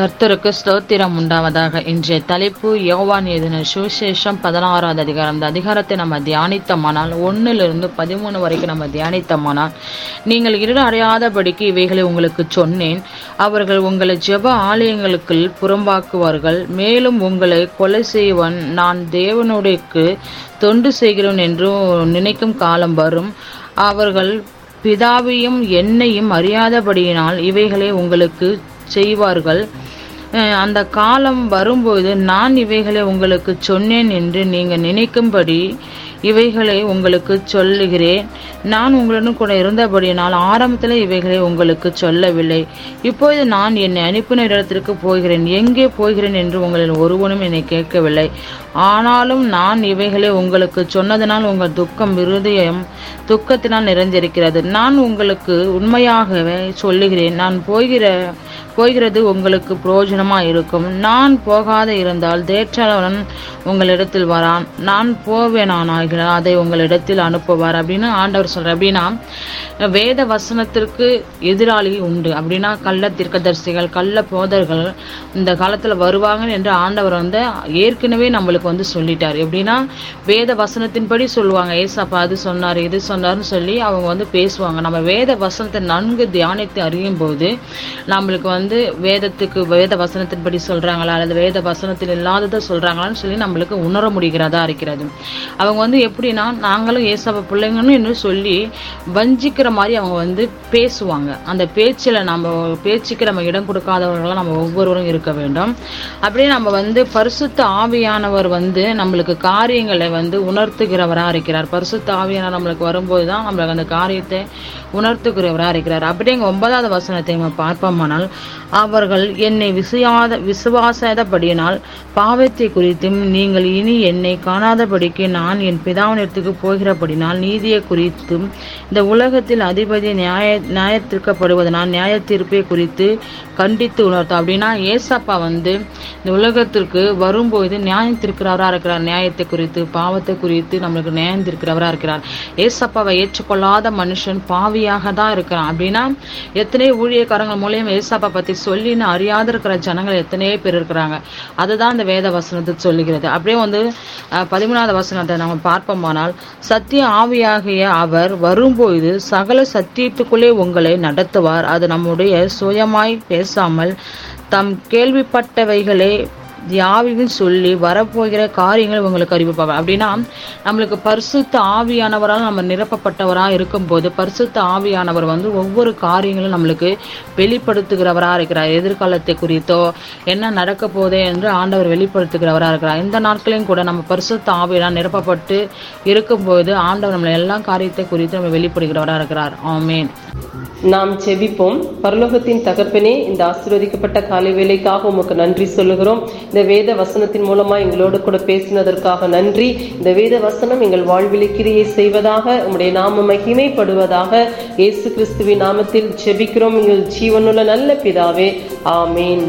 கர்த்தருக்கு ஸ்தோத்திரம் உண்டாவதாக. இன்றைய தலைப்பு யோவான் எழுதின சுவிசேஷம் பதினாறாவது அதிகாரம். இந்த அதிகாரத்தை நம்ம தியானித்தமானால் ஒன்னிலிருந்து பதிமூணு வரைக்கும் நம்ம தியானித்தமானால் நீங்கள் இருள் அடையாதபடிக்கு இவைகளை உங்களுக்கு சொன்னேன். அவர்கள் உங்களை ஜெப ஆலயங்களுக்குள் புறம்பாக்குவார்கள். மேலும் உங்களை கொலை செய்வன் நான் தேவனுடையக்கு தொண்டு செய்கிறேன் என்று நினைக்கும் காலம் வரும். அவர்கள் பிதாவையும் என்னையும் அறியாதபடியினால் இவைகளை உங்களுக்கு செய்வார்கள். அந்த காலம் வரும்போது நான் இவைகளை உங்களுக்கு சொன்னேன் என்று நீங்கள் நினைக்கும்படி இவைகளை உங்களுக்கு சொல்லுகிறேன். நான் உங்களுடன் கூட இருந்தபடியினால் ஆரம்பத்தில் இவைகளை உங்களுக்கு சொல்லவில்லை. இப்போது நான் என்னை அனுப்பின இடத்திற்கு போகிறேன். எங்கே போகிறேன் என்று உங்களில் ஒருவனும் என்னை கேட்கவில்லை. ஆனாலும் நான் இவைகளை உங்களுக்கு சொன்னதனால் உங்கள் துக்கம் இருதயம் துக்கத்தினால் நிறைந்திருக்கிறது. நான் உங்களுக்கு உண்மையாகவே சொல்லுகிறேன். நான் போகிற போகிறது உங்களுக்கு பிரயோஜனமா இருக்கும். நான் போகாத இருந்தால் தேற்றவன் உங்களிடத்தில் வரான். நான் போவேனானாகிற அதை உங்களிடத்தில் அனுப்புவார். அப்படின்னு ஆண்டவர் சொல்கிறார் அப்படின்னா வேத வசனத்திற்கு எதிராளி உண்டு. அப்படின்னா கள்ள தீர்க்கதரிசிகள் கள்ள போதர்கள் இந்த காலத்தில் வருவாங்க என்று ஆண்டவர் வந்து ஏற்கனவே நம்மளுக்கு வந்து சொல்லிட்டார். எப்படின்னா வேத வசனத்தின்படி சொல்லுவாங்க. ஏசப்பா அது சொன்னார் இது சொன்னார்னு சொல்லி அவங்க வந்து பேசுவாங்க. நம்ம வேத வசனத்தை நன்கு தியானித்து அறியும் போது நம்மளுக்கு வந்து வேதத்துக்கு வேத வசனத்தின்படி சொல்கிறாங்களா அல்லது வேத வசனத்தில் இல்லாததை சொல்கிறாங்களான்னு சொல்லி நம்மளுக்கு உணர முடிகிறதா இருக்கிறது. அவங்க வந்து எப்படின்னா நாங்களும் ஏசப்ப பிள்ளைங்கன்னு என்று சொல்லி வஞ்சிக்கிற மாதிரி அவங்க வந்து பேசுவாங்க. அந்த பேச்சில் நம்ம பேச்சுக்கு நம்ம இடம் கொடுக்காதவர்களாக நம்ம ஒவ்வொருவரும் இருக்க வேண்டும். அப்படியே நம்ம வந்து பரிசுத்த ஆவியானவர் வந்து நம்மளுக்கு காரியங்களை வந்து உணர்த்துகிறவராக இருக்கிறார். பரிசுத்த ஆவியானவர் நம்மளுக்கு வரும்போது தான் நம்மளுக்கு அந்த காரியத்தை உணர்த்துகிறவராக இருக்கிறார். அப்படியே எங்கள் ஒன்பதாவது வசனத்தை நம்ம பார்ப்போமானால் அவர்கள் என்னை விசுயாத விசுவாசாதபடியினால் பாவத்தை குறித்தும் நீங்கள் இனி என்னை காணாதபடிக்கு நான் என் பிதாவினத்துக்கு போகிறபடினால் நீதியை குறித்தும் இந்த உலகத்தில் அதிபதி நியாய நியாயத்திற்கப்படுவதனால் நியாய தீர்ப்பை குறித்து கண்டித்து உணர்த்தோம். அப்படின்னா ஏசப்பா வந்து இந்த உலகத்திற்கு வரும்போது நியாயம் திருக்கிறவராக இருக்கிறார். நியாயத்தை குறித்து பாவத்தை குறித்து நம்மளுக்கு நியாயம் திருக்கிறவராக இருக்கிறார். ஏசப்பாவை ஏற்றுக்கொள்ளாத மனுஷன் பாவியாக தான் இருக்கிறான். அப்படின்னா எத்தனை ஊழியக்காரங்க மூலியம் ஏசப்பா பற்றி சொல்லின்னு அறியாத இருக்கிற ஜனங்கள் எத்தனையோ பேர் இருக்கிறாங்க. அதுதான் இந்த வேத வசனத்தை சொல்லுகிறது. அப்படியே வந்து பதிமூணாவது வசனத்தை நம்ம பார்ப்போமானால் சத்திய ஆவியாகிய அவர் வரும்போது சகல சத்தியத்துக்குள்ளே உங்களை நடத்துவார். அது நம்முடைய சுயமாய் பேசாமல் தம் கேள்விப்பட்டவைகளே யாவையும் சொல்லி வரப்போகிற காரியங்கள் உங்களுக்கு அறிவிப்பாங்க. அப்படின்னா நம்மளுக்கு பரிசுத்த ஆவியானவரால் நம்ம நிரப்பப்பட்டவராக இருக்கும்போது பரிசுத்த ஆவியானவர் வந்து ஒவ்வொரு காரியங்களும் நம்மளுக்கு வெளிப்படுத்துகிறவராக இருக்கிறார். எதிர்காலத்தை குறித்தோ என்ன நடக்க போதே என்று ஆண்டவர் வெளிப்படுத்துகிறவராக இருக்கிறார். இந்த நாட்களையும் கூட நம்ம பரிசுத்த ஆவியெல்லாம் நிரப்பப்பட்டு இருக்கும்போது ஆண்டவர் நம்மளை எல்லா காரியத்தை குறித்து நம்ம வெளிப்படுகிறவராக இருக்கிறார். ஆமேன். நாம் செவிப்போம் பரலோகத்தின் தகப்பனே இந்த ஆசீர்வதிக்கப்பட்ட காலை வேலைக்காக உமக்கு நன்றி சொல்லுகிறோம். இந்த வேத வசனத்தின் மூலமா எங்களோடு கூட பேசினதற்காக நன்றி. இந்த வேத வசனம் எங்கள் வாழ்வில் கிரியை செய்வதாக உம்முடைய நாம மகிமைப்படுவதாக இயேசு கிறிஸ்துவின் நாமத்தில் செபிக்கிறோம் எங்கள் ஜீவனுள்ள நல்ல பிதாவே. ஆமேன்.